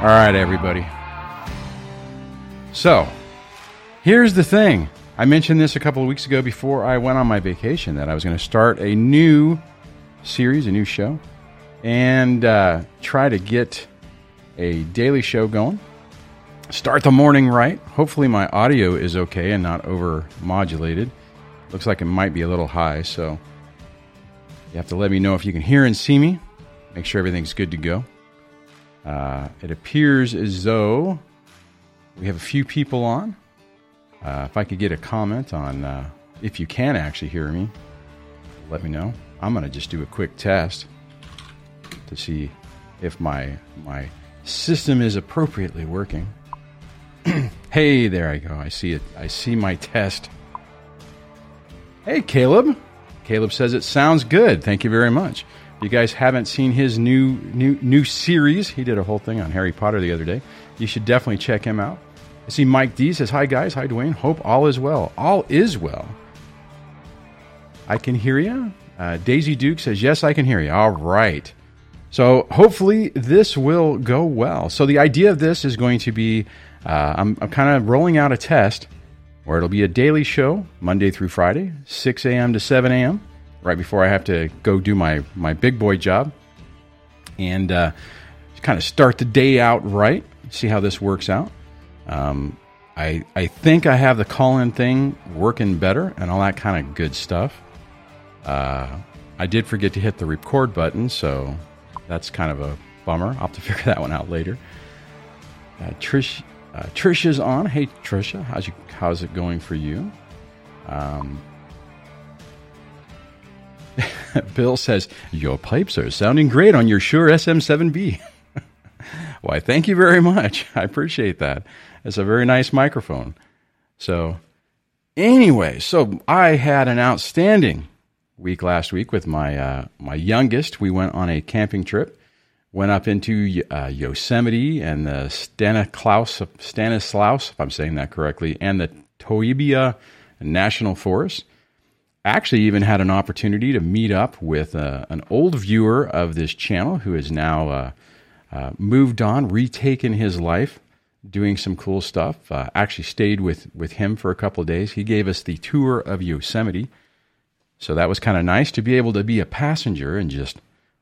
All right, everybody. So, here's the thing. I mentioned this a couple of weeks ago before I went on my vacation that I was going to start a new series, a new show, and uh, try to get a daily show going. Start the morning right. Hopefully, my audio is okay and not over modulated. Looks like it might be a little high, so you have to let me know if you can hear and see me. Make sure everything's good to go. Uh, it appears as though we have a few people on. Uh, if I could get a comment on uh, if you can actually hear me, let me know. I'm going to just do a quick test to see if my my system is appropriately working. hey, there I go. I see it. I see my test. Hey, Caleb. Caleb says it sounds good. Thank you very much. You guys haven't seen his new new new series, he did a whole thing on Harry Potter the other day. You should definitely check him out. I see Mike D says, Hi guys, hi Dwayne. Hope all is well. All is well. I can hear you. Uh, Daisy Duke says, Yes, I can hear you. All right. So hopefully this will go well. So the idea of this is going to be uh, I'm, I'm kind of rolling out a test where it'll be a daily show Monday through Friday, 6 a.m. to 7 a.m. Right before I have to go do my my big boy job, and uh, kind of start the day out right. See how this works out. Um, I I think I have the call in thing working better and all that kind of good stuff. Uh, I did forget to hit the record button, so that's kind of a bummer. I'll have to figure that one out later. Uh, Trish uh, Trisha's on. Hey Trisha, how's you how's it going for you? Um, Bill says your pipes are sounding great on your Shure SM7B. Why, thank you very much. I appreciate that. It's a very nice microphone. So, anyway, so I had an outstanding week last week with my uh, my youngest. We went on a camping trip. Went up into uh, Yosemite and the Stanislaus, Stanislaus, if I'm saying that correctly, and the Toiyabe National Forest. Actually, even had an opportunity to meet up with uh, an old viewer of this channel who has now uh, uh moved on, retaken his life, doing some cool stuff. Uh, actually, stayed with with him for a couple of days. He gave us the tour of Yosemite, so that was kind of nice to be able to be a passenger and just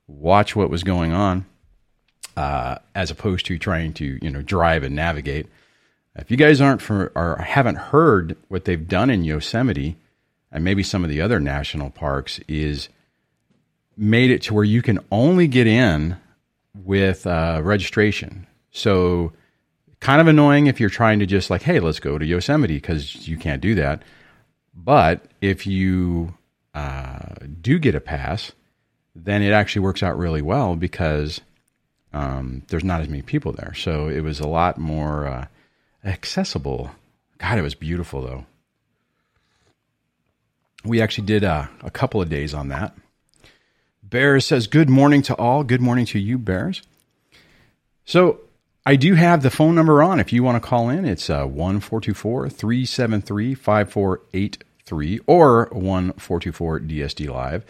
watch what was going on uh, as opposed to trying to you know drive and navigate. If you guys aren't for, or haven't heard what they've done in Yosemite and maybe some of the other national parks, is made it to where you can only get in with uh, registration. So kind of annoying if you're trying to just like, hey, let's go to Yosemite because you can't do that. But if you uh, do get a pass, then it actually works out really well because um, there's not as many people there. So it was a lot more uh, accessible. God, it was beautiful though. We actually did uh, a couple of days on that. Bears says, Good morning to all. Good morning to you, Bears. So I do have the phone number on if you want to call in. It's uh, 1 373 5483 or 1 DSD Live.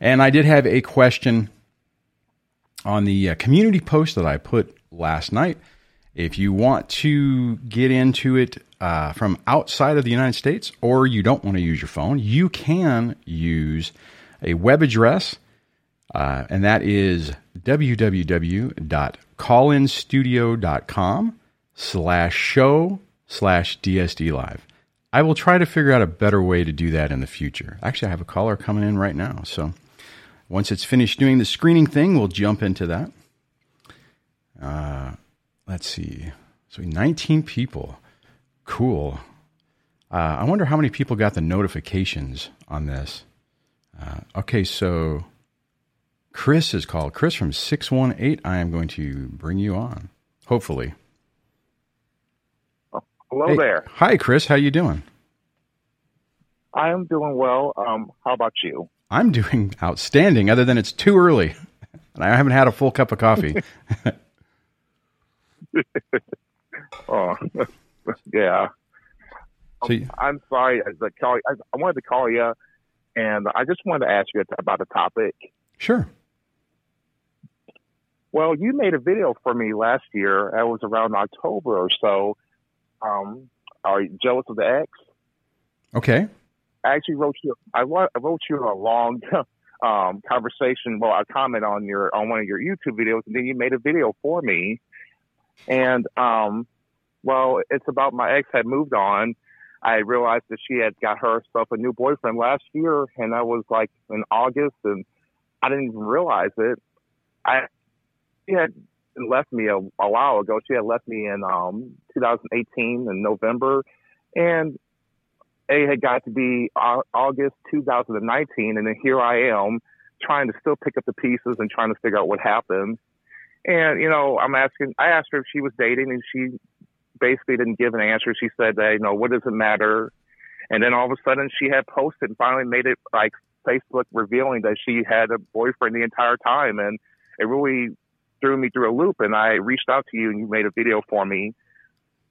And I did have a question on the uh, community post that I put last night. If you want to get into it uh, from outside of the United States or you don't want to use your phone, you can use a web address, uh, and that is www.callinstudio.com slash show slash DSD live. I will try to figure out a better way to do that in the future. Actually, I have a caller coming in right now, so once it's finished doing the screening thing, we'll jump into that. Uh, let's see. So 19 people. Cool. Uh, I wonder how many people got the notifications on this. Uh, okay, so Chris is called. Chris from 618. I am going to bring you on, hopefully. Hello hey, there. Hi, Chris. How you doing? I am doing well. Um, how about you? I'm doing outstanding, other than it's too early. And I haven't had a full cup of coffee. oh, yeah. So you, I'm sorry. I, call, I, I wanted to call you, and I just wanted to ask you about the topic. Sure. Well, you made a video for me last year. It was around October or so. Um, are you jealous of the ex? Okay. I actually wrote you. I wrote you a long um, conversation. Well, a comment on your on one of your YouTube videos, and then you made a video for me. And um, well, it's about my ex had moved on. I realized that she had got herself a new boyfriend last year, and that was like in August, and I didn't even realize it. I she had left me a, a while ago. She had left me in um 2018 in November, and it had got to be August 2019, and then here I am trying to still pick up the pieces and trying to figure out what happened. And you know, I'm asking. I asked her if she was dating, and she basically didn't give an answer. She said that you know what does it matter? And then all of a sudden, she had posted and finally made it like Facebook revealing that she had a boyfriend the entire time, and it really threw me through a loop. And I reached out to you, and you made a video for me.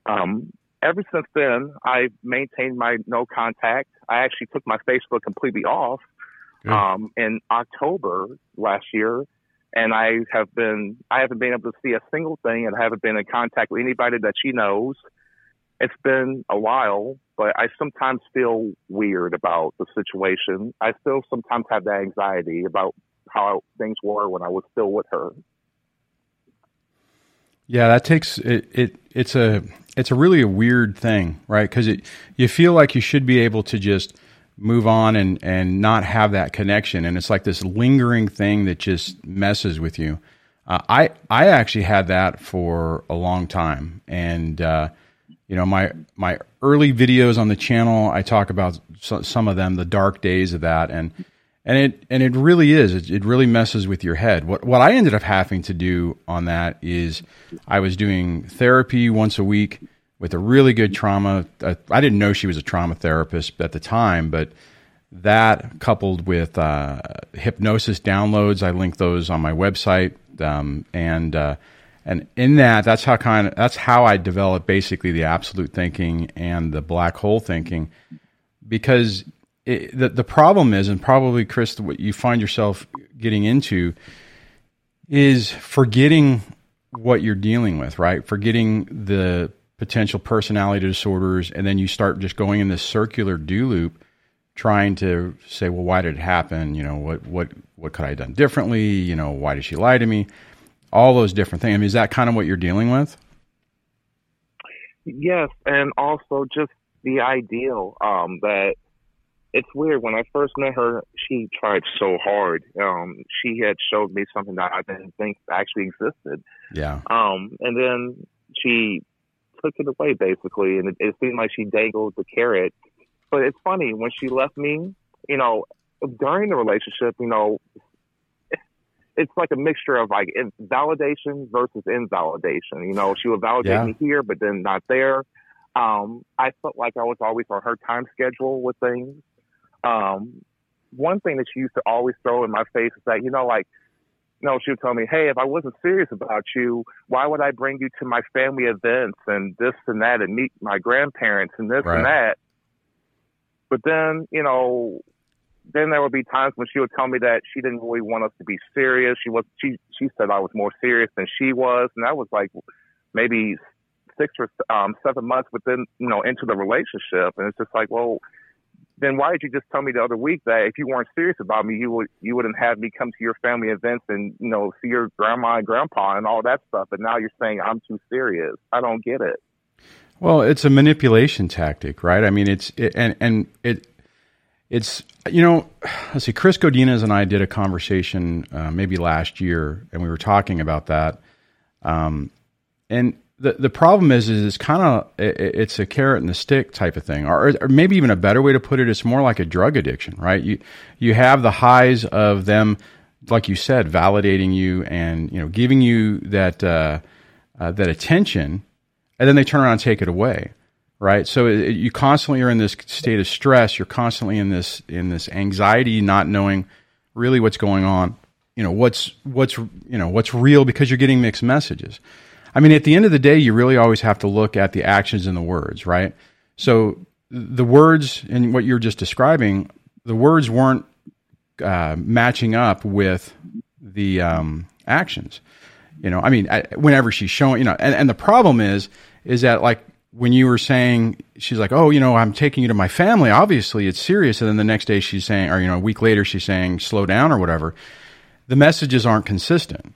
Um, ever since then, I've maintained my no contact. I actually took my Facebook completely off um, in October last year, and I have been I haven't been able to see a single thing, and I haven't been in contact with anybody that she knows. It's been a while, but I sometimes feel weird about the situation. I still sometimes have that anxiety about how things were when I was still with her. Yeah, that takes it. it it's a it's a really a weird thing, right? Because it you feel like you should be able to just move on and and not have that connection, and it's like this lingering thing that just messes with you. Uh, I I actually had that for a long time, and uh, you know my my early videos on the channel, I talk about some of them, the dark days of that, and and it and it really is. It, it, really messes with your head. What what i ended up having to do on that is i was doing therapy once a week with a really good trauma. Uh, i didn't know she was a trauma therapist at the time but that coupled with uh, hypnosis downloads i link those on my website. Um, and uh, and in that that's how kind of that's how i developed basically the absolute thinking and the black hole thinking. Because it, the the problem is, and probably Chris, what you find yourself getting into is forgetting what you're dealing with, right? Forgetting the potential personality disorders, and then you start just going in this circular do loop, trying to say, well, why did it happen? You know, what what what could I have done differently? You know, why did she lie to me? All those different things. I mean, is that kind of what you're dealing with? Yes, and also just the ideal um, that it's weird. When I first met her, she tried so hard. Um, she had showed me something that I didn't think actually existed. Yeah. Um, and then she took it away basically, and it, it seemed like she dangled the carrot. But it's funny when she left me. You know, during the relationship, you know, it's like a mixture of like validation versus invalidation. You know, she would validate yeah. me here, but then not there. Um, I felt like I was always on her time schedule with things. Um, one thing that she used to always throw in my face is that, you know, like, know, she would tell me, hey, if I wasn't serious about you, why would I bring you to my family events and this and that and meet my grandparents and this right. and that? But then, you know, then there would be times when she would tell me that she didn't really want us to be serious. She was she she said I was more serious than she was, and that was like maybe six or um, seven months within you know into the relationship, and it's just like, well, then why did you just tell me the other week that if you weren't serious about me, you would you wouldn't have me come to your family events and you know see your grandma and grandpa and all that stuff? But now you're saying I'm too serious. I don't get it. Well, it's a manipulation tactic, right? I mean, it's it, and and it it's you know, let's see. Chris Godinez and I did a conversation uh, maybe last year, and we were talking about that. Um, and the the problem is is it's kind of it, it's a carrot and the stick type of thing, or, or maybe even a better way to put it, it's more like a drug addiction, right? You you have the highs of them, like you said, validating you and you know giving you that uh, uh, that attention, and then they turn around and take it away, right? So it, you constantly are in this state of stress. You're constantly in this in this anxiety, not knowing really what's going on. You know what's what's you know what's real because you're getting mixed messages. I mean, at the end of the day, you really always have to look at the actions and the words, right? So the words and what you're just describing, the words weren't uh, matching up with the um, actions. You know, I mean, whenever she's showing, you know, and, and the problem is, is that like when you were saying, she's like, oh, you know, I'm taking you to my family. Obviously, it's serious. And then the next day she's saying, or, you know, a week later, she's saying, slow down or whatever. The messages aren't consistent,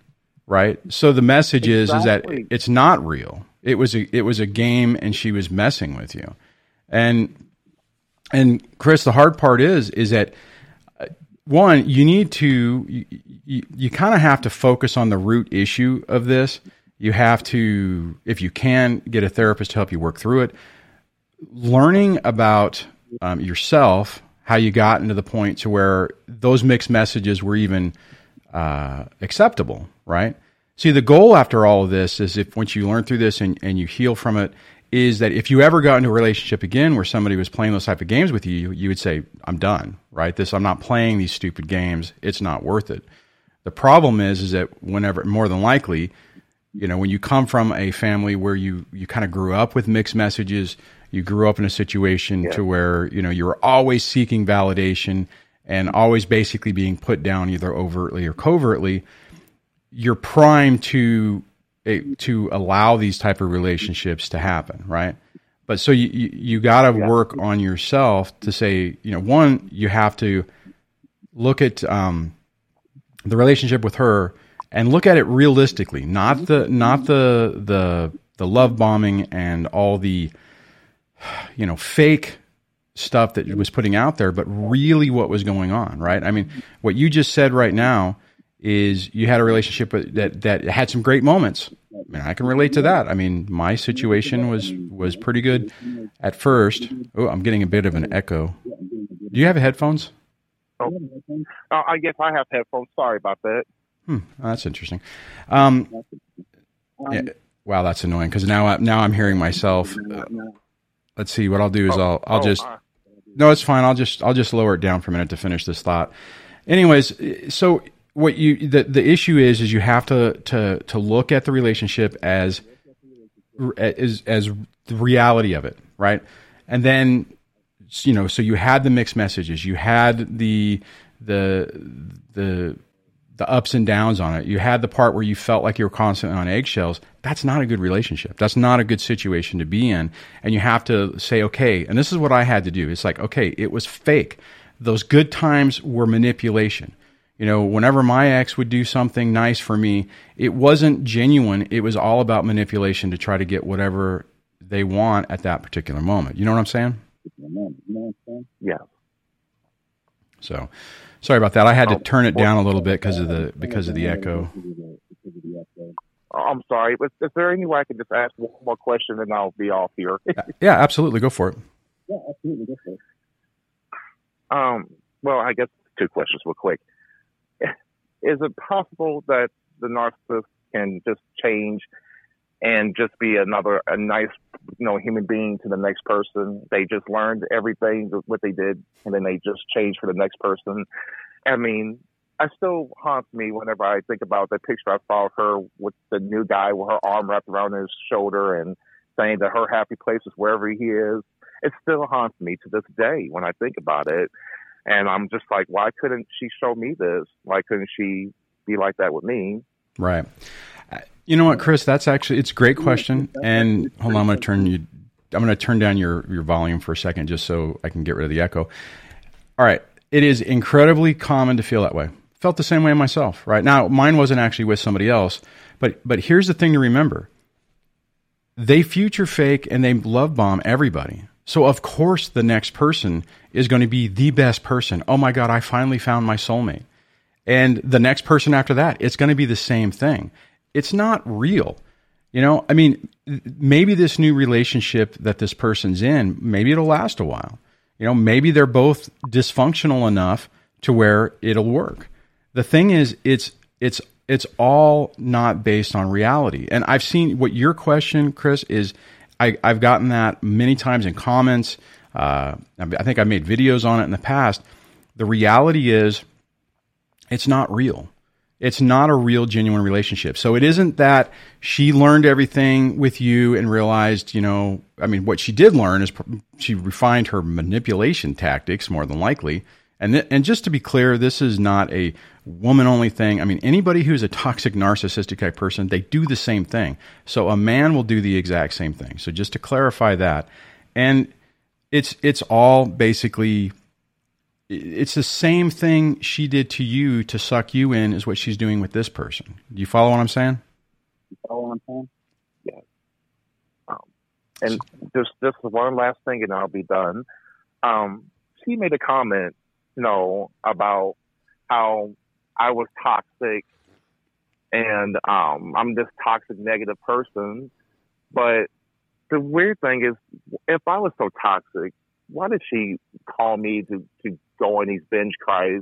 right? So the message exactly. is, is that it's not real. It was a, it was a game and she was messing with you. And, and Chris, the hard part is, is that uh, one, you need to, you, you, you kind of have to focus on the root issue of this you have to, if you can, get a therapist to help you work through it. Learning about um, yourself, how you got into the point to where those mixed messages were even uh, acceptable, right? See, the goal after all of this is if once you learn through this and, and you heal from it, is that if you ever got into a relationship again where somebody was playing those type of games with you, you would say, I'm done, right? This, I'm not playing these stupid games. It's not worth it. The problem is, is that whenever, more than likely, you know, when you come from a family where you you kind of grew up with mixed messages, you grew up in a situation yeah. to where you know you were always seeking validation and always basically being put down either overtly or covertly. You're primed to eh, to allow these type of relationships to happen, right? But so you you, you got to yeah. work on yourself to say, you know, one, you have to look at um, the relationship with her and look at it realistically, not the not the the the love bombing and all the you know fake stuff that was putting out there, but really what was going on, right? I mean, what you just said right now is you had a relationship that that had some great moments. I mean, I can relate to that. I mean, my situation was was pretty good at first. Oh, I'm getting a bit of an echo. Do you have headphones? Oh, uh, I guess I have headphones. Sorry about that. Hmm, oh, that's interesting. Um, yeah, wow, that's annoying because now I, now I'm hearing myself. Uh, let's see. What I'll do is I'll I'll just no, it's fine. I'll just I'll just lower it down for a minute to finish this thought. Anyways, so what you the the issue is is you have to to to look at the relationship as as as the reality of it, right? And then you know, so you had the mixed messages, you had the the the the ups and downs on it. You had the part where you felt like you were constantly on eggshells. That's not a good relationship. That's not a good situation to be in. And you have to say, okay, and this is what I had to do. It's like, okay, it was fake. Those good times were manipulation. You know, whenever my ex would do something nice for me, it wasn't genuine. It was all about manipulation to try to get whatever they want at that particular moment. You know what I'm saying? Yeah. So, Sorry about that. I had to oh, turn it down a little bit because of the because of the echo. Oh, I'm sorry. Is, is there any way I can just ask one more question and I'll be off here? yeah, absolutely. Go for it. Yeah, absolutely. Go for it. Um, well, I guess two questions real quick. Is it possible that the narcissist can just change and just be another a nice you know human being to the next person they just learned everything what they did and then they just changed for the next person i mean I still haunts me whenever I think about the picture I saw of her with the new guy with her arm wrapped around his shoulder and saying that her happy place is wherever he is. It still haunts me to this day when I think about it. And I'm just like, why couldn't she show me this? Why couldn't she be like that with me? Right. You know what, Chris? That's actually it's a great question. And hold on, I'm going to turn you. I'm going to turn down your your volume for a second, just so I can get rid of the echo. All right, it is incredibly common to feel that way. Felt the same way myself. Right now, mine wasn't actually with somebody else, but but here's the thing to remember: they future fake and they love bomb everybody. So of course, the next person is going to be the best person. Oh my God, I finally found my soulmate. And the next person after that, it's going to be the same thing it's not real. You know, I mean, maybe this new relationship that this person's in, maybe it'll last a while. You know, maybe they're both dysfunctional enough to where it'll work. The thing is, it's it's it's all not based on reality. And I've seen what your question, Chris, is. I, I've gotten that many times in comments. Uh, I think I made videos on it in the past. The reality is, it's not real it's not a real genuine relationship. So it isn't that she learned everything with you and realized, you know, I mean, what she did learn is she refined her manipulation tactics more than likely. And th- and just to be clear, this is not a woman only thing. I mean, anybody who's a toxic narcissistic type person, they do the same thing. So a man will do the exact same thing. So just to clarify that, and it's it's all basically it's the same thing she did to you to suck you in is what she's doing with this person. Do you follow what I'm saying? You follow what I'm saying? Yeah. Um, and just just one last thing, and I'll be done. Um, she made a comment, you know, about how I was toxic and um, I'm this toxic, negative person. But the weird thing is, if I was so toxic, why did she call me to, to go on these binge cries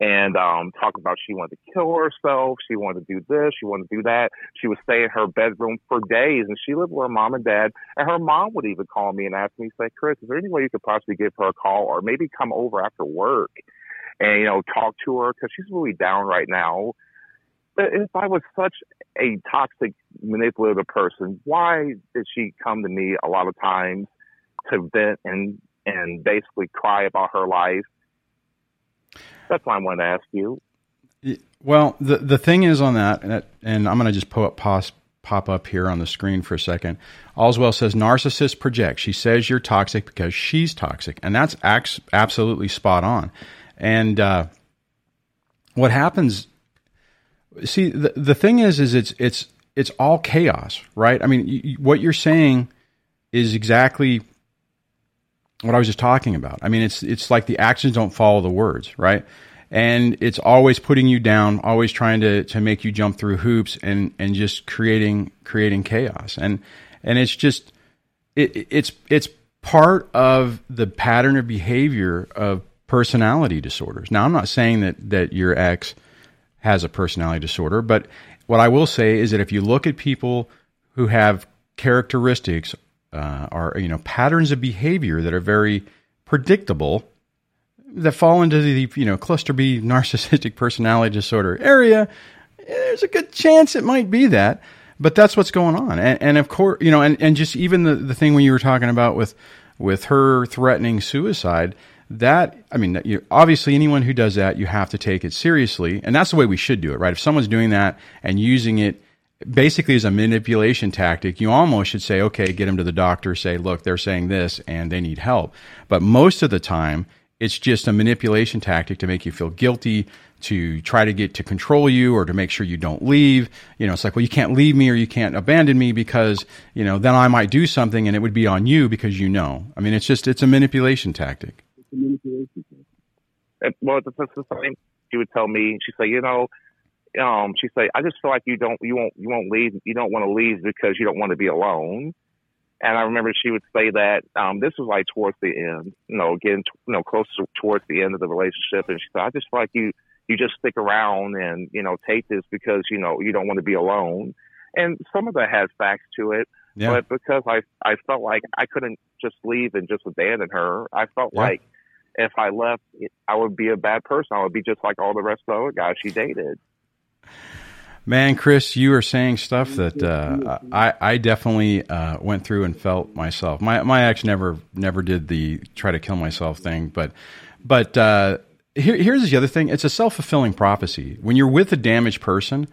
and um, talk about she wanted to kill herself, she wanted to do this, she wanted to do that. She would stay in her bedroom for days, and she lived with her mom and dad. And her mom would even call me and ask me, say, Chris, is there any way you could possibly give her a call, or maybe come over after work and you know talk to her because she's really down right now. But if I was such a toxic, manipulative person, why did she come to me a lot of times to vent and and basically cry about her life? That's why I wanted to ask you. Well, the the thing is on that, and I'm going to just pop, pop, pop up here on the screen for a second. Allswell says narcissist project. She says you're toxic because she's toxic, and that's absolutely spot on. And uh, what happens? See, the the thing is, is it's it's it's all chaos, right? I mean, what you're saying is exactly what I was just talking about. I mean, it's it's like the actions don't follow the words, right? And it's always putting you down, always trying to to make you jump through hoops and and just creating creating chaos. And and it's just it, it's it's part of the pattern of behavior of personality disorders. Now, I'm not saying that that your ex has a personality disorder, but what I will say is that if you look at people who have characteristics uh, are you know patterns of behavior that are very predictable that fall into the you know cluster B narcissistic personality disorder area. There's a good chance it might be that, but that's what's going on. And, and of course, you know, and, and just even the, the thing when you were talking about with with her threatening suicide, that I mean, you, obviously, anyone who does that, you have to take it seriously, and that's the way we should do it, right? If someone's doing that and using it basically as a manipulation tactic, you almost should say, okay, get them to the doctor, say, look, they're saying this and they need help. But most of the time, it's just a manipulation tactic to make you feel guilty, to try to get to control you or to make sure you don't leave. You know, it's like, well, you can't leave me or you can't abandon me because, you know, then I might do something and it would be on you because you know. I mean, it's just, it's a manipulation tactic. It's a manipulation tactic. Well, it's the same. She would tell me, she'd say, you know, um, she said, I just feel like you don't, you won't, you won't leave, you don't want to leave because you don't want to be alone. And I remember she would say that, um, this was like towards the end, you know, getting, you know, close to, towards the end of the relationship. And she said, I just feel like you, you just stick around and, you know, take this because, you know, you don't want to be alone. And some of that has facts to it. Yeah. But because I, I felt like I couldn't just leave and just abandon her, I felt yeah. like if I left, I would be a bad person. I would be just like all the rest of the other guys she dated. Man, Chris, you are saying stuff that uh, I, I definitely uh, went through and felt myself. My my ex never never did the try to kill myself thing, but but uh, here, here's the other thing: it's a self fulfilling prophecy. When you're with a damaged person,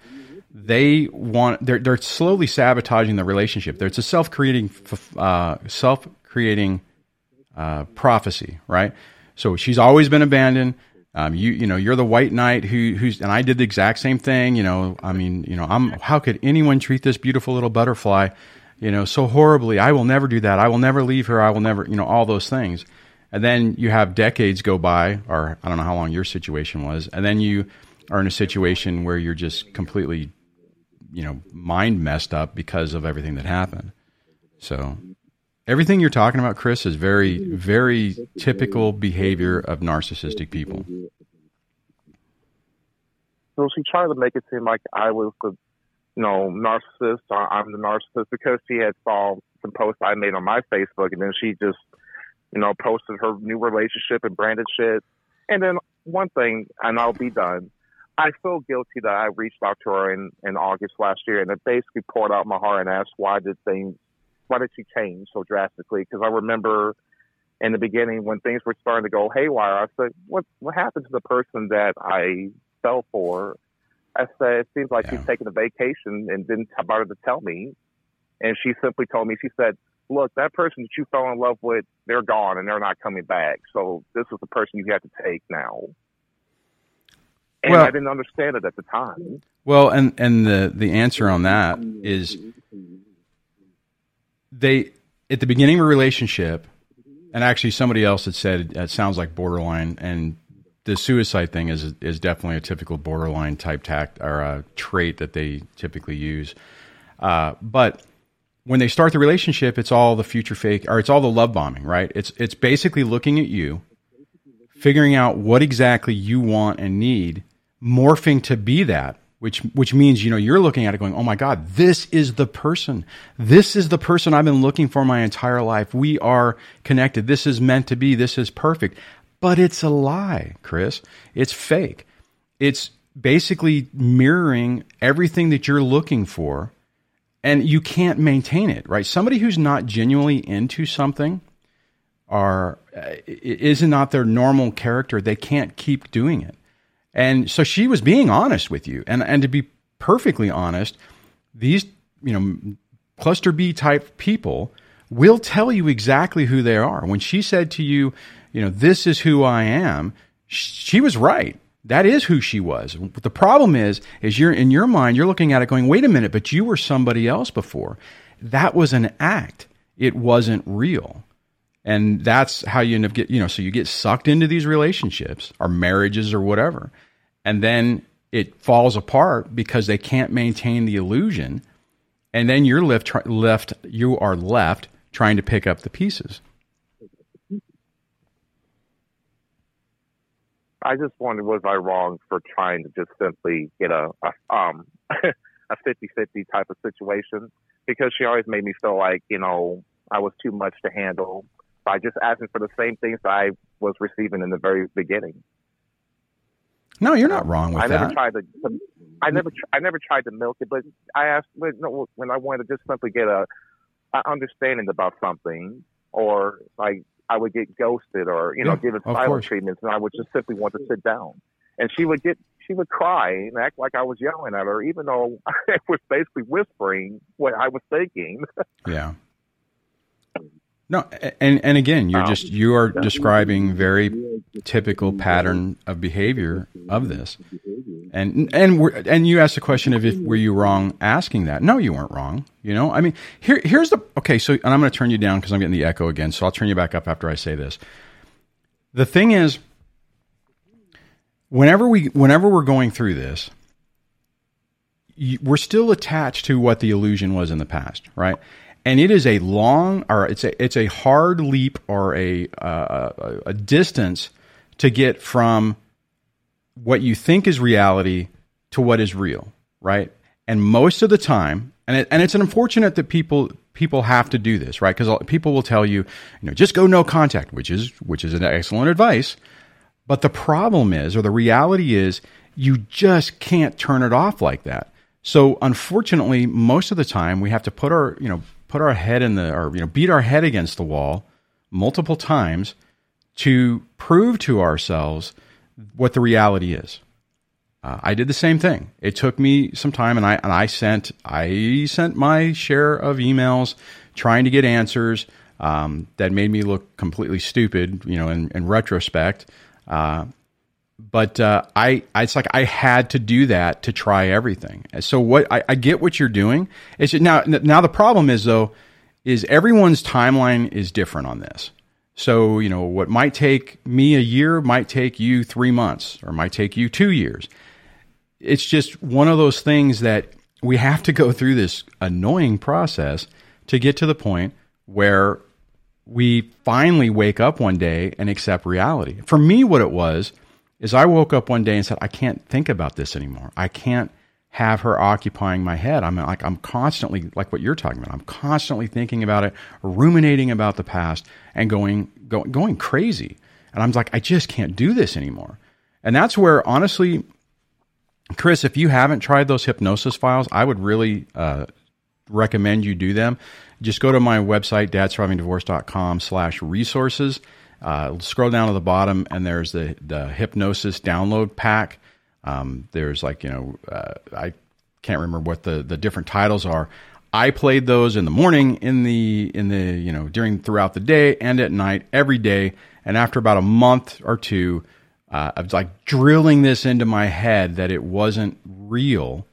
they want they're they're slowly sabotaging the relationship. It's a self creating uh, self creating uh, prophecy, right? So she's always been abandoned um, you you know you're the white knight who who's and I did the exact same thing. You know, I mean, you know, I'm how could anyone treat this beautiful little butterfly, you know, so horribly? I will never do that. I will never leave her. I will never, you know, all those things. And then you have decades go by, or I don't know how long your situation was, and then you are in a situation where you're just completely, you know, mind messed up because of everything that happened. So Everything you're talking about, Chris, is very, very typical behavior of narcissistic people. So she tried to make it seem like I was the, you know, narcissist. Or I'm the narcissist because she had saw some posts I made on my Facebook, and then she just, you know, posted her new relationship and branded shit. And then one thing, and I'll be done. I feel guilty that I reached out to her in, in August last year, and it basically poured out my heart and asked why did things why did she change so drastically? Because I remember in the beginning when things were starting to go haywire, I said, "What what happened to the person that I fell for?" I said, "It seems like Yeah. he's taking a vacation and didn't bother to tell me." And she simply told me, she said, "Look, that person that you fell in love with, they're gone and they're not coming back. So this is the person you have to take now." And Well- I didn't understand it at the time. Well, and and the the answer on that is they at the beginning of a relationship, and actually somebody else had said it sounds like borderline, and the suicide thing is is definitely a typical borderline type tact or a trait that they typically use. Uh, but when they start the relationship, it's all the future fake or it's all the love bombing, right? It's it's basically looking at you, figuring out what exactly you want and need, morphing to be that, which which means you know you're looking at it going, oh my god, this is the person, this is the person I've been looking for my entire life. We are connected. This is meant to be. This is perfect. But it's a lie, Chris. It's fake. It's basically mirroring everything that you're looking for and you can't maintain it, right? Somebody who's not genuinely into something are uh, is not their normal character. They can't keep doing it. And so she was being honest with you. And and to be perfectly honest, these, you know, cluster B type people will tell you exactly who they are. When she said to you, you know, this is who I am, she was right. That is who she was. But the problem is, is you're in your mind, you're looking at it going, wait a minute, but you were somebody else before. That was an act. It wasn't real. And that's how you end up get, you know, so you get sucked into these relationships or marriages or whatever. And then it falls apart because they can't maintain the illusion. And then you're left, left, you are left trying to pick up the pieces. I just wondered, was I wrong for trying to just simply get a, a um a 50-50 type of situation? Because she always made me feel like you know I was too much to handle by just asking for the same things I was receiving in the very beginning. No, you're not uh, wrong with I never tried to. I never. I never tried to milk it, but I asked when, when I wanted to just simply get a, a understanding about something, or like I would get ghosted, or you know, Yeah, give it silent treatments, and I would just simply want to sit down. And she would get. She would cry and act like I was yelling at her, even though I was basically whispering what I was thinking. Yeah. No, and and again, you're Oh. just you are describing very typical pattern of behavior of this, and and we're, and you asked the question of if were you wrong asking that? No, you weren't wrong. You know, I mean, here here's the okay. So, and I'm going to turn you down because I'm getting the echo again. So I'll turn you back up after I say this. The thing is, whenever we whenever we're going through this, you, we're still attached to what the illusion was in the past, right? And it is a long, or it's a it's a hard leap or a uh, a, distance to get from what you think is reality to what is real, right? And most of the time, and it, and it's unfortunate that people people have to do this, right? Because people will tell you, you know, just go no contact, which is which is an excellent advice. But the problem is, or the reality is, you just can't turn it off like that. So unfortunately, most of the time, we have to put our you know put our head in the or you know beat our head against the wall multiple times to prove to ourselves what the reality is. Uh, I did the same thing. It took me some time, and I and I sent I sent my share of emails trying to get answers um, that made me look completely stupid, you know, in, in retrospect. Uh, but uh, I, I, it's like I had to do that to try everything. So what I, I get what you're doing. It's just, now now the problem is though is everyone's timeline is different on this. So you know what might take me a year might take you three months or might take you two years. It's just one of those things that we have to go through this annoying process to get to the point where we finally wake up one day and accept reality. For me, what it was is I woke up one day and said, I can't think about this anymore. I can't have her occupying my head. I'm like, I'm constantly, like what you're talking about, I'm constantly thinking about it, ruminating about the past and going, going, going crazy. And I'm like, I just can't do this anymore. And that's where, honestly, Chris, if you haven't tried those hypnosis files, I would really uh, recommend you do them. Just go to my website, dadsurvivingdivorce.com slash resources. Uh, scroll down to the bottom, and there's the, the hypnosis download pack. Um, there's like, you know, uh, I can't remember what the, the different titles are. I played those in the morning, in the in the you know during throughout the day and at night every day. And after about a month or two, uh, was like drilling this into my head that it wasn't real.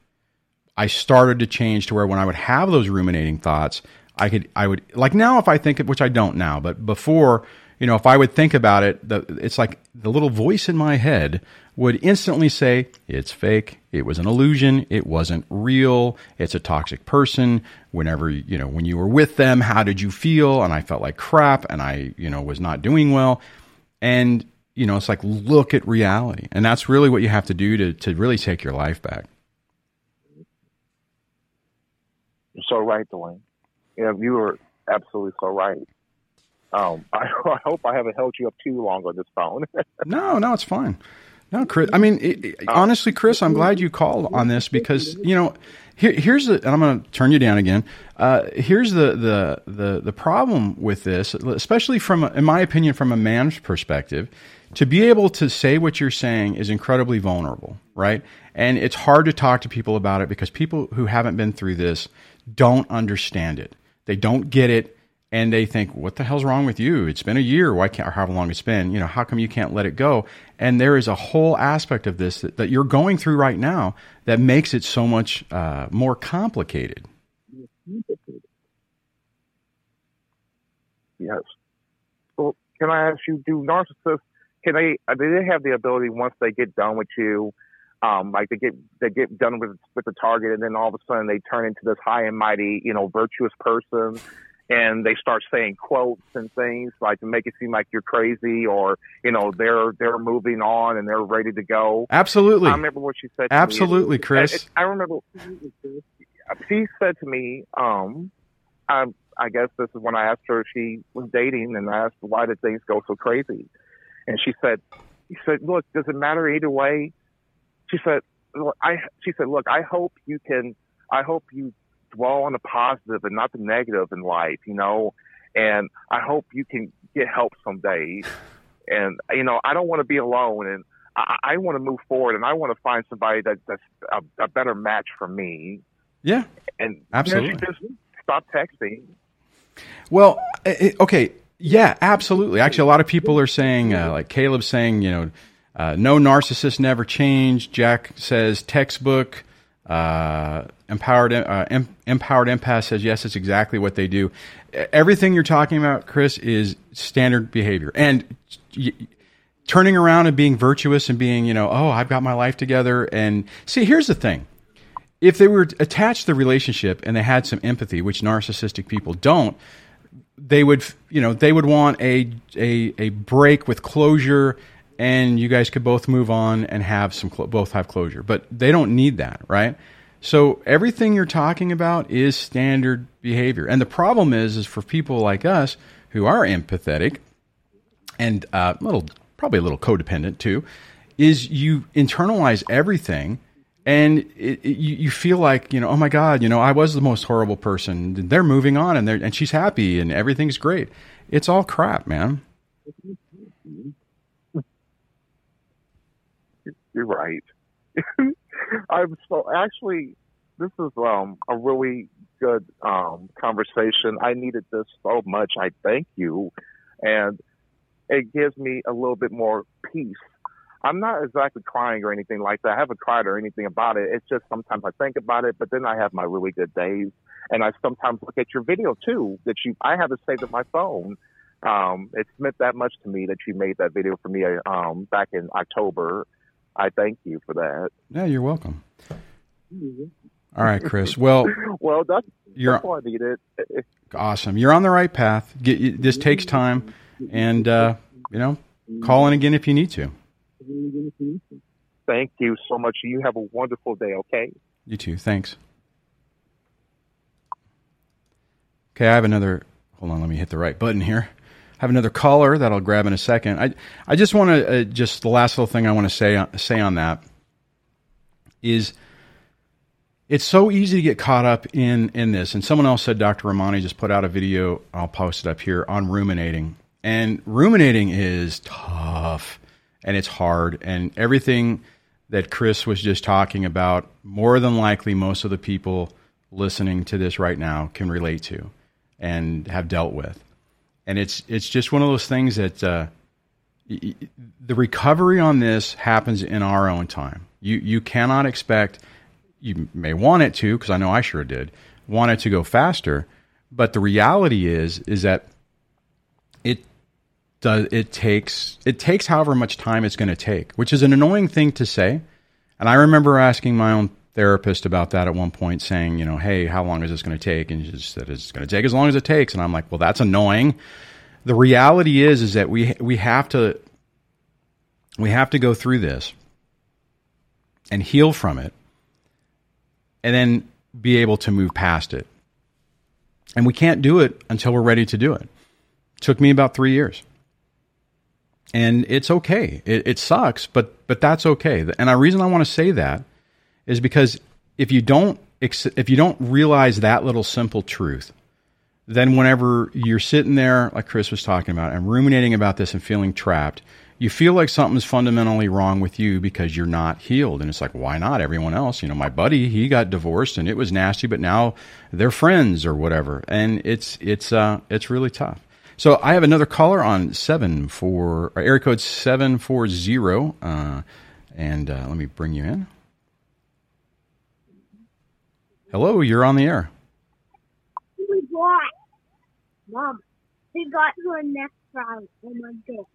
I started to change to where when I would have those ruminating thoughts, I could I would like now if I think which I don't now, but before you know if I would think about it, the, it's like the little voice in my head would instantly say, It's fake. It was an illusion. It wasn't real. It's a toxic person. Whenever, you know, when you were with them, how did you feel? And I felt like crap and I, you know, was not doing well. And, you know, it's like, look at reality. And that's really what you have to do to, to really take your life back. You're so right, Dwayne. Yeah, you were absolutely so right. Um, I, I hope I haven't held you up too long on this phone. no, no, it's fine. No, Chris. I mean, it, it, honestly, Chris, I'm glad you called on this because you know, here, here's the, and I'm going to turn you down again. Uh, here's the, the the the problem with this, especially from, in my opinion, from a man's perspective, to be able to say what you're saying is incredibly vulnerable, right? And it's hard to talk to people about it because people who haven't been through this don't understand it. They don't get it and they think, "What the hell's wrong with you? It's been a year. Why can't? Or how long it's been? You know, how come you can't let it go?" And there is a whole aspect of this that, that you're going through right now that makes it so much uh, more complicated. Yes. Well, can I ask you? Do narcissists can they? Uh, do they have the ability once they get done with you? Um, like they get they get done with with the target, and then all of a sudden they turn into this high and mighty, you know, virtuous person and they start saying quotes and things like to make it seem like you're crazy or you know they're they're moving on and they're ready to go. Absolutely. I remember what she said. Absolutely, me. Chris. I, I remember she said to me, um, I, I guess this is when I asked her if she was dating, and I asked why did things go so crazy, and she said, "He said, look, does it matter either way?" She said, "I." She said, "Look, I hope you can. I hope you dwell on the positive and not the negative in life, you know. And I hope you can get help someday. And you know, I don't want to be alone, and I, I want to move forward, and I want to find somebody that, that's a, a better match for me. Yeah, and absolutely. You know, just stop texting. Well, it, okay, yeah, absolutely. Actually, a lot of people are saying, uh, like Caleb saying, you know, uh, no narcissist never changed. Jack says textbook. Uh, empowered uh, em- empowered empath says yes, it's exactly what they do. Everything you're talking about, Chris, is standard behavior, and y- turning around and being virtuous and being, you know, oh, I've got my life together. And see, here's the thing: if they were attached to the relationship and they had some empathy, which narcissistic people don't, they would, you know, they would want a a, a break with closure and you guys could both move on and have some both have closure. But they don't need that, right? So everything you're talking about is standard behavior. And the problem is, is for people like us who are empathetic and uh, little, probably a little codependent too, is you internalize everything and it, it, you, you feel like you know oh my god you know i was the most horrible person they're moving on and they're and she's happy and everything's great it's all crap man You're right. I'm so actually. This is um, a really good um, conversation. I needed this so much. I thank you, and it gives me a little bit more peace. I'm not exactly crying or anything like that. I haven't cried or anything about it. It's just sometimes I think about it, but then I have my really good days, and I sometimes look at your video too that you. I have it saved on my phone. Um, it's meant that much to me that you made that video for me um, back in October I thank you for that. Yeah, you're welcome. All right, Chris. Well, well, that's, you're, that's I need it. awesome. You're on the right path. Get, this takes time, and uh, you know, call in again if you need to. Thank you so much. You have a wonderful day. Okay. You too. Thanks. Okay, I have another. Hold on, let me hit the right button here have another caller that I'll grab in a second. I I just want to uh, just the last little thing I want to say say on that is it's so easy to get caught up in in this. And someone else said Dr. Ramani just put out a video. I'll post it up here on ruminating. And ruminating is tough and it's hard. And everything that Chris was just talking about, more than likely, most of the people listening to this right now can relate to and have dealt with. And it's it's just one of those things that uh, the recovery on this happens in our own time. You you cannot expect. You may want it to, because I know I sure did, want it to go faster. But the reality is is that it does it takes it takes however much time it's going to take, which is an annoying thing to say. And I remember asking my own therapist about that at one point, saying, you know, hey, how long is this going to take? And she said it's going to take as long as it takes. And I'm like, well, that's annoying. The reality is, is that we we have to we have to go through this and heal from it, and then be able to move past it. And we can't do it until we're ready to do it. it took me about three years and it's okay. It, it, sucks, but but that's okay. And the reason I want to say that is because if you don't if you don't realize that little simple truth, then whenever you're sitting there, like Chris was talking about, and ruminating about this and feeling trapped, you feel like something's fundamentally wrong with you because you're not healed. And it's like, why not? Everyone else, you know, my buddy, he got divorced and it was nasty, but now they're friends or whatever. And it's it's uh it's really tough. So I have another caller on seven for uh, area code seven four zero, uh, and uh, let me bring you in. Hello, you're on the air. We got, Mom, we got to our next round. Oh my god.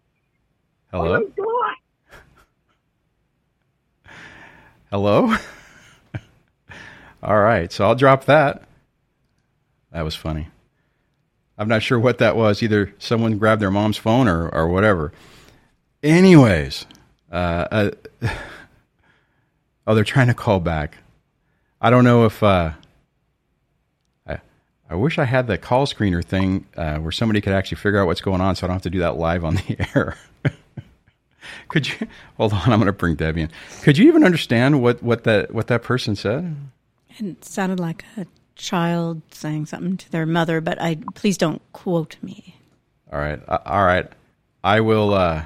Hello. Oh Hello. All right, so I'll drop that. That was funny. I'm not sure what that was. Either someone grabbed their mom's phone or, or whatever. Anyways, uh, uh, oh, they're trying to call back. I don't know if. Uh, I, I wish I had the call screener thing uh, where somebody could actually figure out what's going on, so I don't have to do that live on the air. Could you hold on? I'm going to bring Debbie in. Could you even understand what what that what that person said? It sounded like a child saying something to their mother, but I please don't quote me. All right, uh, all right. I will. Uh,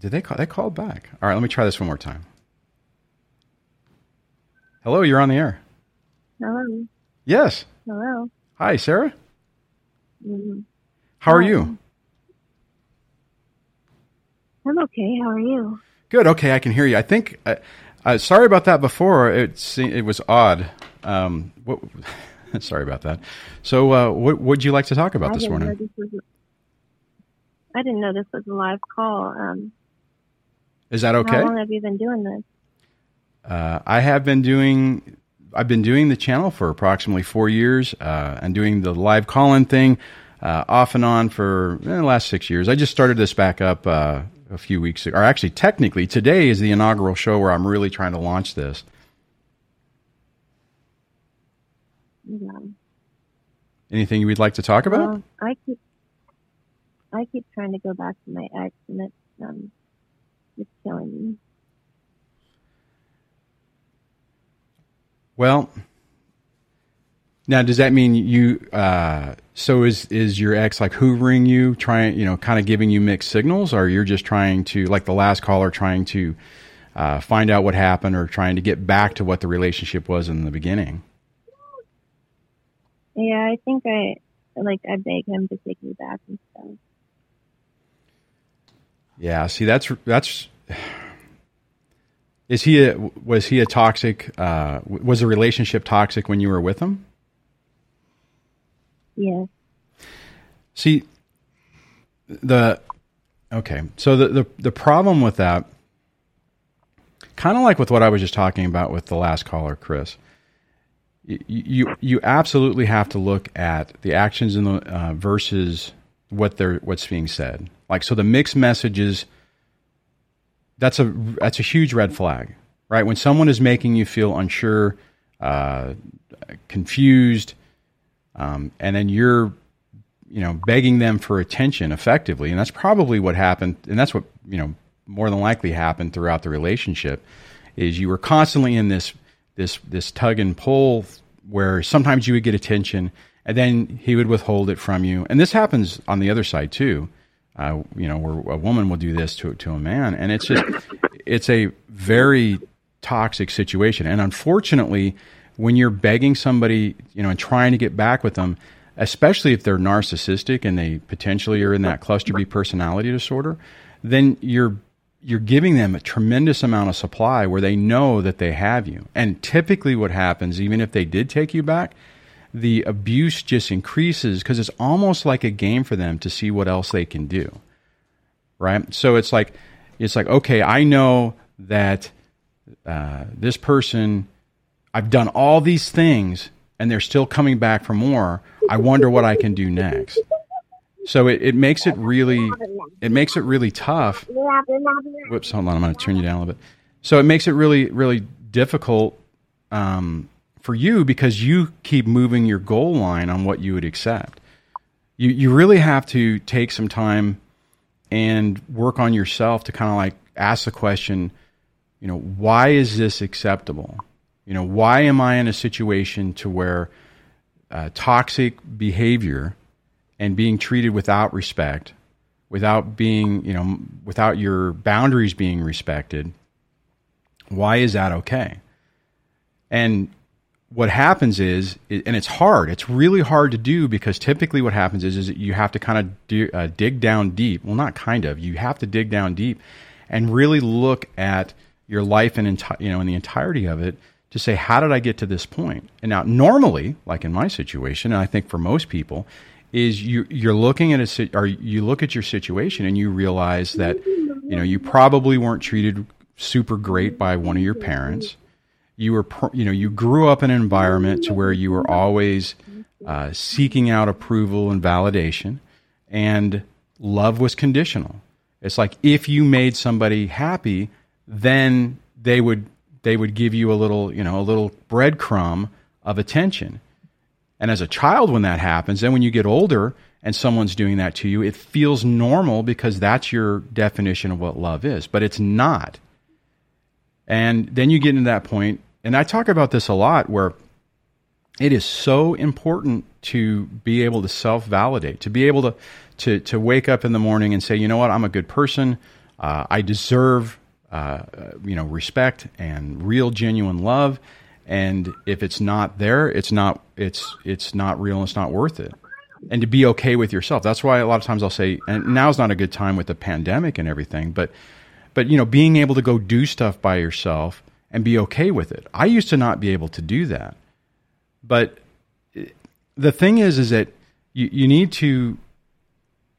did they call? They called back. All right, let me try this one more time. Hello, you're on the air. Hello. Yes. Hello. Hi, Sarah. Mm-hmm. How are you? I'm okay. How are you? Good. Okay, I can hear you. I think. Uh, uh, sorry about that before. It it was odd. Um, what, sorry about that. So, uh, what would you like to talk about I this morning? This was I didn't know this was a live call. Um, Is that okay? How long have you been doing this? Uh, I have been doing. I've been doing the channel for approximately four years, uh, and doing the live call-in thing uh, off and on for eh, the last six years. I just started this back up uh, a few weeks ago, or actually, technically, today is the inaugural show where I'm really trying to launch this. Yeah. Anything you would like to talk about? Well, I keep, I keep trying to go back to my ex, and it's um, it's killing me. Well, now does that mean you? Uh, so is is your ex like hoovering you, trying you know, kind of giving you mixed signals, or you're just trying to like the last caller, trying to uh, find out what happened, or trying to get back to what the relationship was in the beginning? Yeah, I think I like I beg him to take me back and stuff. Yeah, see, that's that's. Is he a, was he a toxic? Uh, was the relationship toxic when you were with him? Yeah. See, the okay, so the the, the problem with that, kind of like with what I was just talking about with the last caller, Chris. You you, you absolutely have to look at the actions in the uh, versus what they're what's being said. Like so, the mixed messages. That's a that's a huge red flag, right? When someone is making you feel unsure, uh, confused, um, and then you're you know begging them for attention effectively and that's probably what happened and that's what you know more than likely happened throughout the relationship is you were constantly in this this this tug and pull where sometimes you would get attention and then he would withhold it from you. And this happens on the other side too. Uh, you know, where a woman will do this to to a man, and it's just it's a very toxic situation. And unfortunately, when you're begging somebody, you know, and trying to get back with them, especially if they're narcissistic and they potentially are in that cluster B personality disorder, then you're you're giving them a tremendous amount of supply where they know that they have you. And typically what happens even if they did take you back, the abuse just increases because it's almost like a game for them to see what else they can do. Right? So it's like it's like okay, I know that uh, this person I've done all these things and they're still coming back for more. I wonder what I can do next. So it, it makes it really it makes it really tough. Whoops, hold on, I'm going to turn you down a little bit. So it makes it really really difficult um, for you because you keep moving your goal line on what you would accept. You you really have to take some time and work on yourself to kind of like ask the question, you know, why is this acceptable? You know, why am I in a situation to where uh, toxic behavior and being treated without respect, without being, you know, without your boundaries being respected, why is that okay? And what happens is, and it's hard. It's really hard to do because typically what happens is, is you have to kind of do, uh, dig down deep. Well, not kind of. You have to dig down deep and really look at your life and enti- you know in the entirety of it to say, how did I get to this point? And now, normally, like in my situation, and I think for most people, is you you're looking at a or you look at your situation and you realize that you know you probably weren't treated super great by one of your parents. You were you know you grew up in an environment to where you were always uh, seeking out approval and validation, and love was conditional. It's like if you made somebody happy, then they would they would give you a little you know a little breadcrumb of attention and as a child, when that happens, then when you get older and someone's doing that to you, it feels normal because that's your definition of what love is, but it's not. And then you get into that point, and I talk about this a lot where it is so important to be able to self validate, to be able to, to, to wake up in the morning and say, you know what, I'm a good person. Uh, I deserve uh, you know respect and real genuine love. And if it's not there it's not it's it's not real and it's not worth it. And to be okay with yourself. That's why a lot of times i'll say and now's not a good time with the pandemic and everything but but you know being able to go do stuff by yourself and be okay with it. I used to not be able to do that. But the thing is is that you, you need to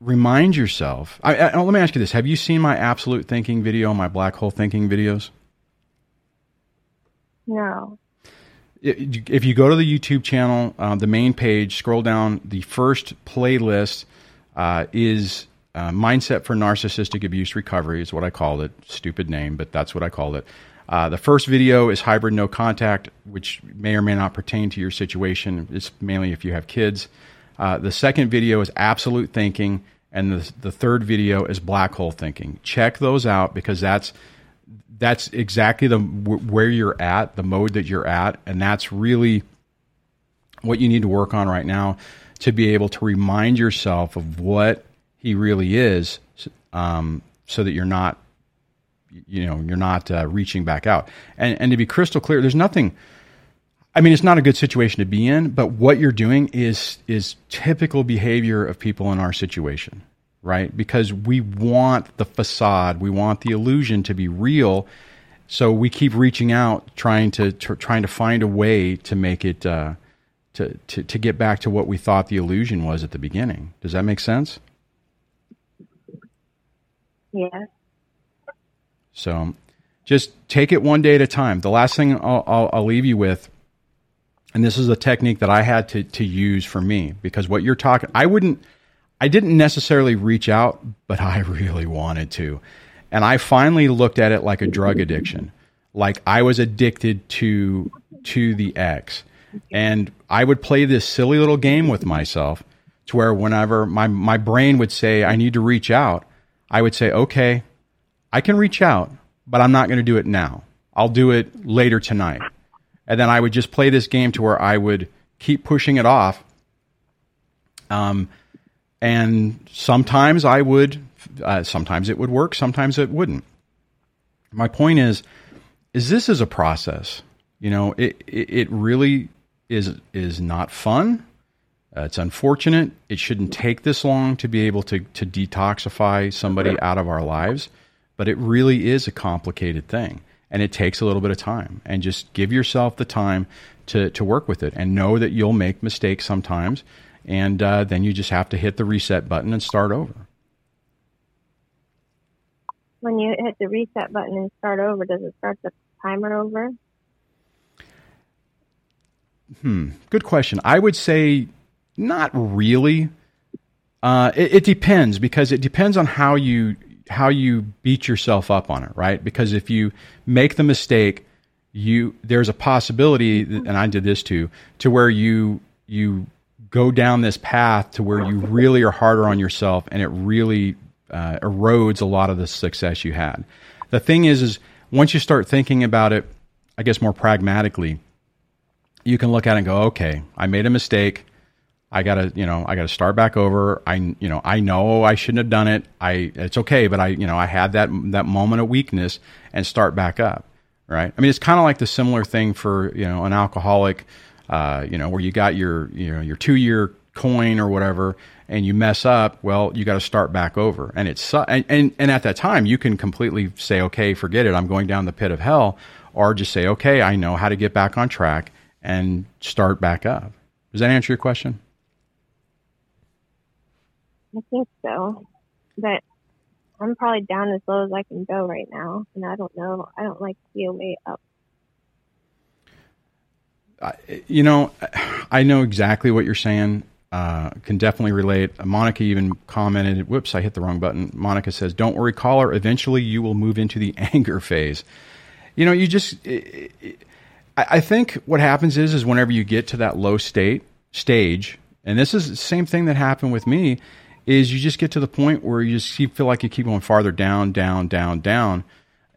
remind yourself. I, I, let me ask you this. Have you seen my absolute thinking video my black hole thinking videos? No. If you go to the YouTube channel, uh, the main page, scroll down, the first playlist uh, is uh, Mindset for Narcissistic Abuse Recovery, is what I called it. Stupid name, but that's what I called it. Uh, the first video is Hybrid No Contact, which may or may not pertain to your situation. It's mainly if you have kids. Uh, the second video is Absolute Thinking, and the, the third video is Black Hole Thinking. Check those out because that's that's exactly the where you're at, the mode that you're at, and that's really what you need to work on right now to be able to remind yourself of what he really is, um, so that you're not, you know, you're not uh, reaching back out. And and to be crystal clear, there's nothing. I mean, it's not a good situation to be in, but what you're doing is is typical behavior of people in our situation right? Because we want the facade, we want the illusion to be real. So we keep reaching out, trying to tr- trying to find a way to make it uh, to, to to get back to what we thought the illusion was at the beginning. Does that make sense? Yeah. So, just take it one day at a time. The last thing I'll, I'll, I'll leave you with, and this is a technique that I had to to use for me because what you're talking, I wouldn't I didn't necessarily reach out, but I really wanted to. And I finally looked at it like a drug addiction. Like I was addicted to to the ex. And I would play this silly little game with myself to where whenever my, my brain would say, I need to reach out, I would say, okay, I can reach out, but I'm not going to do it now. I'll do it later tonight. And then I would just play this game to where I would keep pushing it off. Um, and sometimes I would, uh, sometimes it would work, sometimes it wouldn't. My point is, is this is a process. You know, it, it, it really is is not fun. Uh, it's unfortunate. It shouldn't take this long to be able to to detoxify somebody out of our lives, but it really is a complicated thing, and it takes a little bit of time. And just give yourself the time to to work with it, and know that you'll make mistakes sometimes, and uh, then you just have to hit the reset button and start over. When you hit the reset button and start over, does it start the timer over? Hmm. Good question. I would say not really. Uh, it, it, depends because it depends on how you how you beat yourself up on it, right? Because if you make the mistake, you there's a possibility, and I did this too, to where you you go down this path to where you really are harder on yourself, and it really uh, erodes a lot of the success you had. The thing is, is once you start thinking about it, I guess more pragmatically, you can look at it and go, okay, I made a mistake. I gotta, you know, I gotta start back over. I, you know, I know I shouldn't have done it. I, it's okay, but I, you know, I had that that moment of weakness and start back up, right? I mean, it's kind of like the similar thing for you know an alcoholic, uh, you know, where you got your, you know, your two year coin or whatever, and you mess up. Well, you got to start back over, and it's and, and and at that time you can completely say, okay, forget it. I'm going down the pit of hell, or just say, okay, I know how to get back on track and start back up. Does that answer your question? I think so. But I'm probably down as low as I can go right now. And I don't know. I don't like to be way up. you know, I know exactly what you're saying. Uh, can definitely relate. Monica even commented, whoops, I hit the wrong button. Monica says, don't worry, caller. Eventually you will move into the anger phase. You know, you just, it, it, I, I think what happens is is whenever you get to that low state stage, and this is the same thing that happened with me, is you just get to the point where you just keep, feel like you keep going farther down, down, down, down.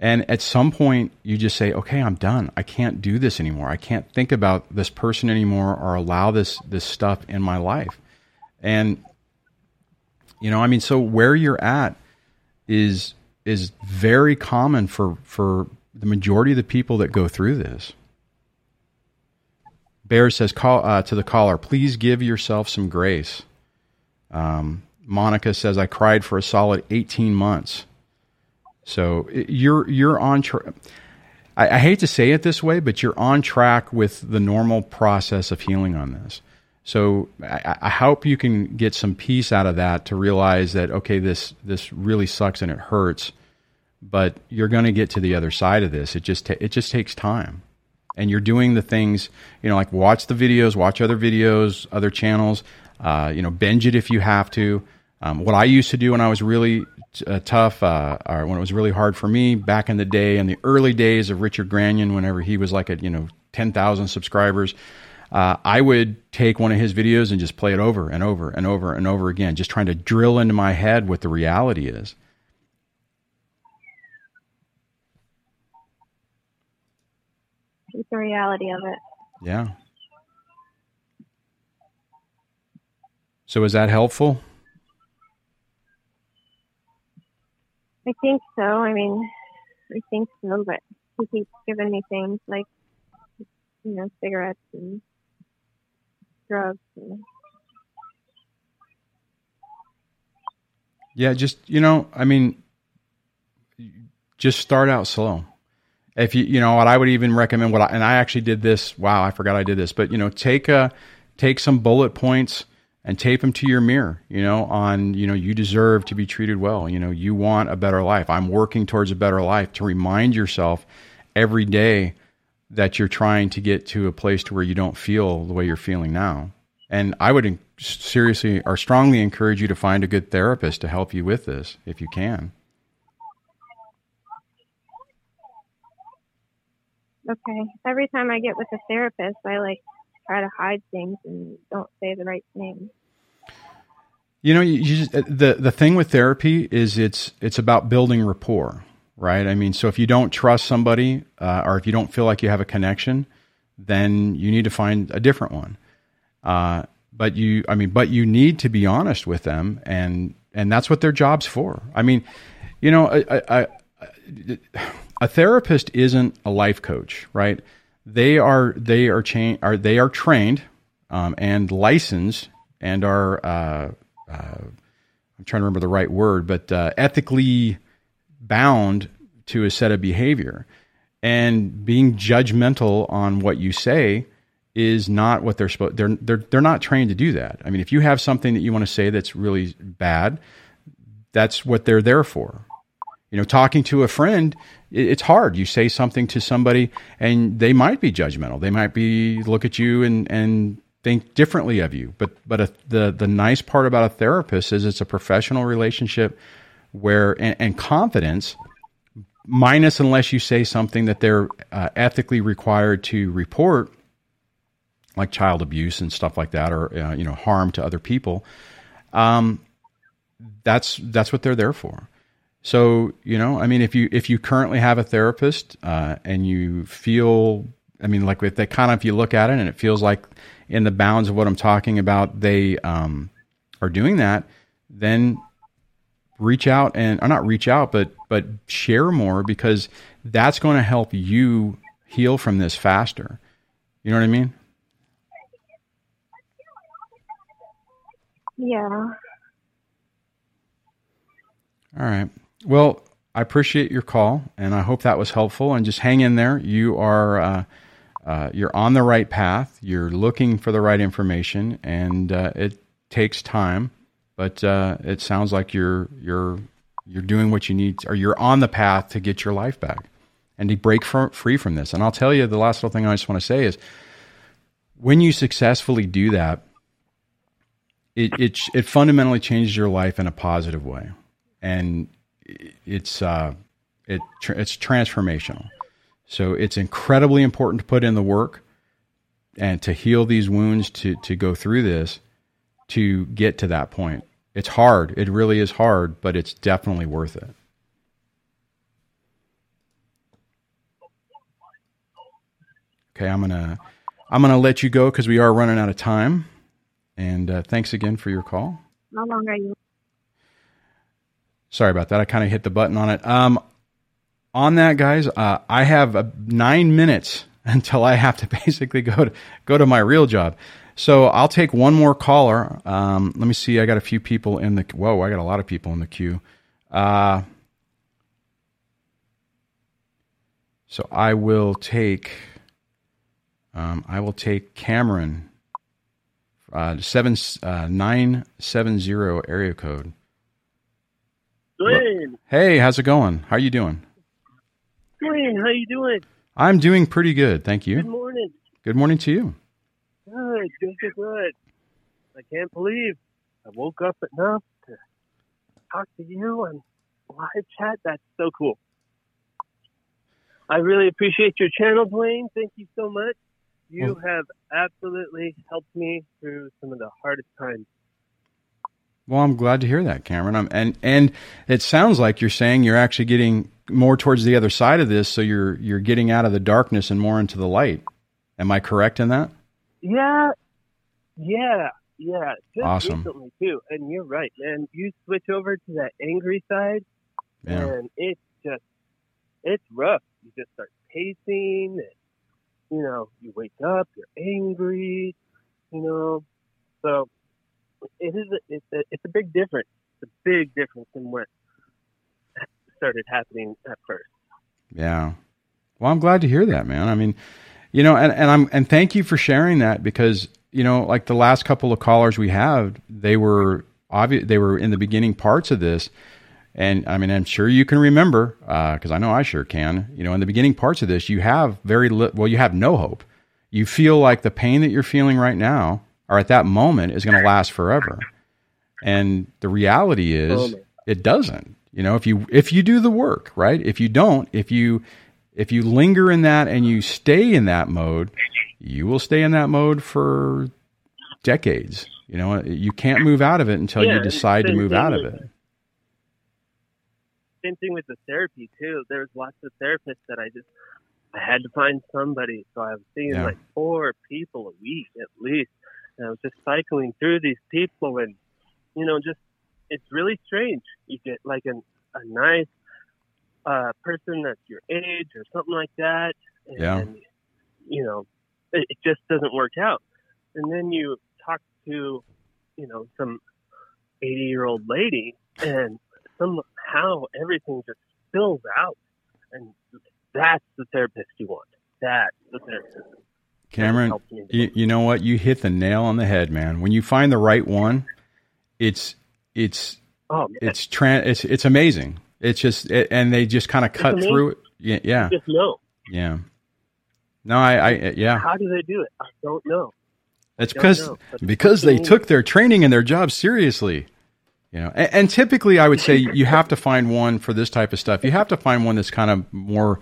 And at some point, you just say, okay, I'm done. I can't do this anymore. I can't think about this person anymore or allow this, this stuff in my life. And, you know, I mean, so where you're at is, is very common for, for the majority of the people that go through this. Bear says call, uh, to the caller, please give yourself some grace. Um, Monica says, I cried for a solid 18 months. So you're you're on track. I, I, hate to say it this way, but you're on track with the normal process of healing on this. So I, I hope you can get some peace out of that to realize that okay, this this really sucks and it hurts, but you're going to get to the other side of this. It just ta- it just takes time and you're doing the things, you know, like watch the videos, watch other videos, other channels, uh, you know, binge it if you have to. Um, what I used to do when I was really uh, tough, uh, or when it was really hard for me back in the day, in the early days of Richard Grannon, whenever he was like at, you know, 10,000 subscribers, uh, I would take one of his videos and just play it over and over and over and over again, just trying to drill into my head what the reality is. It's the reality of it. Yeah. So is that helpful? I think so. I mean, I think so, but he keeps giving me things like, you know, cigarettes and drugs. And... Yeah, just, you know, I mean, just start out slow if you you know what I would even recommend what I, and I actually did this. Wow, I forgot I did this, but you know, take a take some bullet points and tape them to your mirror. You know, on you know you deserve to be treated well. You know, you want a better life. I'm working towards a better life to remind yourself every day that you're trying to get to a place to where you don't feel the way you're feeling now. And I would seriously or strongly encourage you to find a good therapist to help you with this if you can. Okay. Every time I get with a therapist, I like try to hide things and don't say the right thing. You know, you just, the the thing with therapy is it's it's about building rapport. right? I mean, so if you don't trust somebody uh, or if you don't feel like you have a connection, then you need to find a different one. Uh, but you, I mean, but you need to be honest with them, and and that's what their job's for. I mean, you know, a, a, a therapist isn't a life coach, right? They are they are cha- are they are trained um, and licensed and are uh, uh, I'm trying to remember the right word, but uh, ethically bound to a set of behavior. And being judgmental on what you say is not what they're supposed. They're they're they're not trained to do that. I mean, if you have something that you want to say that's really bad, that's what they're there for. You know, talking to a friend, it's hard. You say something to somebody, and they might be judgmental. They might be look at you and and think differently of you. But but a, the the nice part about a therapist is it's a professional relationship where and, and confidence minus unless you say something that they're uh, ethically required to report like child abuse and stuff like that or uh, you know harm to other people um, that's that's what they're there for so you know i mean if you if you currently have a therapist uh, and you feel i mean like with that kind of if you look at it and it feels like in the bounds of what i'm talking about they um, are doing that then reach out and or not reach out but but share more because that's going to help you heal from this faster. You know what i mean? Yeah. all right. Well i appreciate your call and i hope that was helpful and just hang in there. You are uh, uh, you're on the right path you're looking for the right information and uh, it takes time but uh, it sounds like you're you're you're doing what you need, or you're on the path to get your life back and to break from, free from this. And I'll tell you, the last little thing I just want to say is, when you successfully do that, it it it fundamentally changes your life in a positive way, and it's uh, it it's transformational. So it's incredibly important to put in the work and to heal these wounds to to go through this to get to that point. It's hard. It really is hard, but it's definitely worth it. Okay, I'm gonna I'm gonna let you go because we are running out of time. And uh, thanks again for your call. How long are you? Sorry about that. I kind of hit the button on it. Um, on that, guys, uh, I have uh, nine minutes until I have to basically go to go to my real job. So I'll take one more caller. Um, let me see. I got a few people in the. Whoa, I got a lot of people in the queue. Uh, so I will take. Um, I will take Cameron. Uh, seven uh, nine seven zero area code. Dwayne. Hey, how's it going? How are you doing? Dwayne, how you doing? I'm doing pretty good, thank you. Good morning. Good morning to you. Good, good, good, good. I can't believe I woke up enough to talk to you and live chat. That's so cool. I really appreciate your channel, Dwayne. Thank you so much. You oh. have absolutely helped me through some of the hardest times. Well, I'm glad to hear that, Cameron. I'm, and and it sounds like you're saying you're actually getting more towards the other side of this, so you're you're getting out of the darkness and more into the light. Am I correct in that? Yeah, yeah, yeah. Just Awesome. recently too, and you're right, man. You switch over to that angry side, Yeah. and it's just it's rough. You just start pacing, and you know you wake up, you're angry, you know. So it is a, it's a it's a big difference. It's a big difference in what started happening at first. Yeah. Well, I'm glad to hear that, man. I mean, you know, and, and I'm and thank you for sharing that because you know, like the last couple of callers we have, they were obvious. They were in the beginning parts of this, and I mean, I'm sure you can remember uh, because I know I sure can. You know, in the beginning parts of this, you have very li- well, you have no hope. You feel like the pain that you're feeling right now, or at that moment, is going to last forever. And the reality is, it doesn't. You know, if you if you do the work, right? If you don't, if you if you linger in that and you stay in that mode, you will stay in that mode for decades. You know, you can't move out of it until Yeah, you decide to move out of it. same thing with the therapy too. There's lots of therapists that I just I had to find somebody. So I was seeing Yeah. like four people a week at least. And I was just cycling through these people and you know, just it's really strange. You get like an, a nice uh person that's your age or something like that and Yeah. you know, it, it just doesn't work out. And then you talk to, you know, some 80 year old lady and somehow everything just spills out. And that's the therapist you want. That's the therapist. Cameron, you, you know what? You hit the nail on the head, man. When you find the right one, it's it's Oh, man. it's tran it's it's amazing. It's just it, and they just kind of cut through it. Yeah, yeah, just know. yeah. No, I, I yeah. How do they do it? I don't know. It's don't because know, because they took their training and their job seriously. You know, and, and typically I would say you have to find one for this type of stuff. You have to find one that's kind of more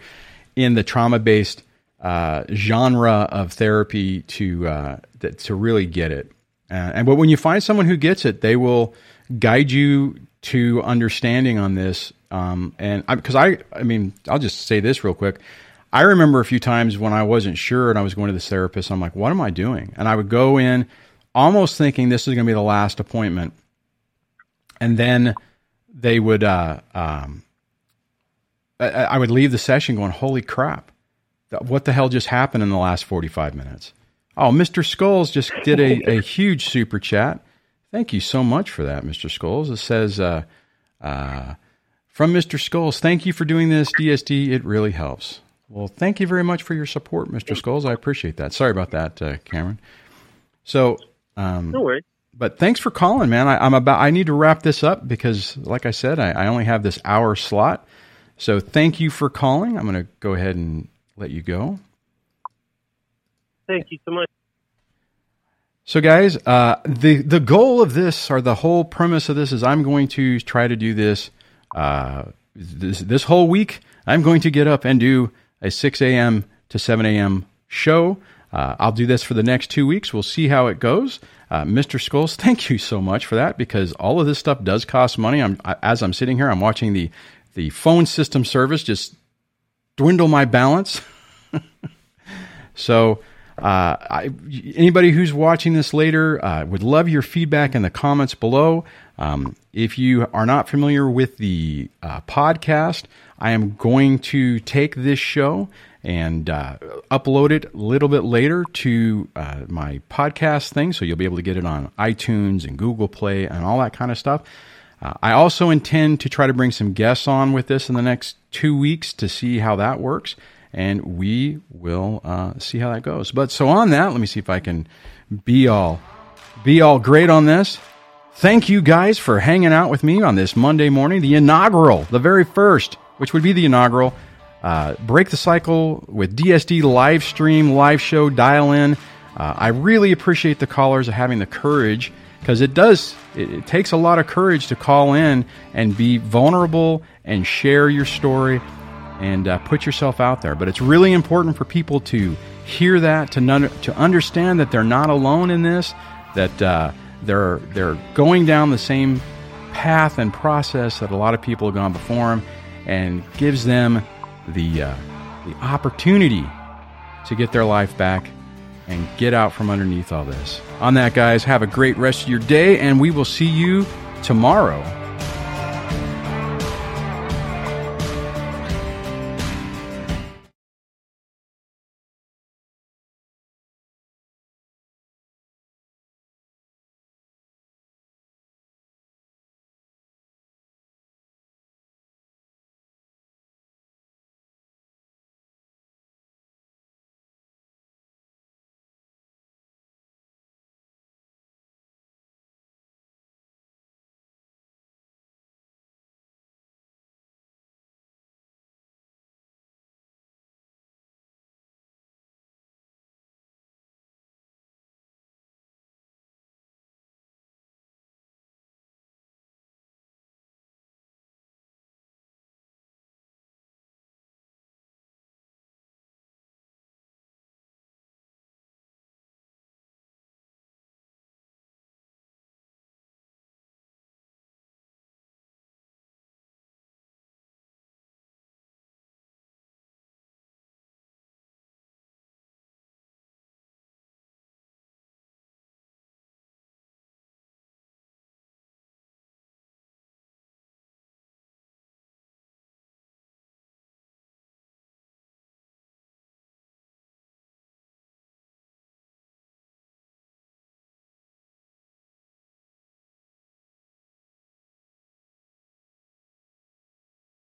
in the trauma based uh, genre of therapy to uh, to really get it. Uh, and but when you find someone who gets it, they will guide you to understanding on this. Um, and because I, I mean, I'll just say this real quick. I remember a few times when I wasn't sure and I was going to this therapist. I'm like, what am I doing? And I would go in almost thinking this is going to be the last appointment. And then they would, uh, um, I, I would leave the session going, holy crap, what the hell just happened in the last 45 minutes? Oh, Mr. Skulls just did a, a huge super chat. Thank you so much for that, Mr. Skulls. It says, uh, uh, from Mr. Skulls, thank you for doing this, DSD. It really helps. Well, thank you very much for your support, Mr. Skulls. I appreciate that. Sorry about that, uh, Cameron. So, um, No worries. but thanks for calling, man. I, I'm about. I need to wrap this up because, like I said, I, I only have this hour slot. So, thank you for calling. I'm going to go ahead and let you go. Thank you so much. So, guys, uh, the the goal of this, or the whole premise of this, is I'm going to try to do this uh, this this whole week. I'm going to get up and do a 6 a.m. to 7 a.m. show. Uh, I'll do this for the next two weeks. We'll see how it goes. Uh, Mr. Skulls, thank you so much for that because all of this stuff does cost money. I'm I, as I'm sitting here, I'm watching the the phone system service just dwindle my balance. So, uh, I, anybody who's watching this later uh, would love your feedback in the comments below. Um, if you are not familiar with the uh, podcast, I am going to take this show and uh, upload it a little bit later to uh, my podcast thing, so you'll be able to get it on iTunes and Google Play and all that kind of stuff. Uh, I also intend to try to bring some guests on with this in the next two weeks to see how that works, and we will uh, see how that goes. But so on that, let me see if I can be all be all great on this. Thank you guys for hanging out with me on this Monday morning, the inaugural, the very first, which would be the inaugural uh, Break the Cycle with DSD live stream, live show, dial in. Uh, I really appreciate the callers having the courage because it does, it, it takes a lot of courage to call in and be vulnerable and share your story and uh, put yourself out there. But it's really important for people to hear that, to, to understand that they're not alone in this, that uh, they're, they're going down the same path and process that a lot of people have gone before them and gives them the, uh, the opportunity to get their life back and get out from underneath all this. On that, guys, have a great rest of your day, and we will see you tomorrow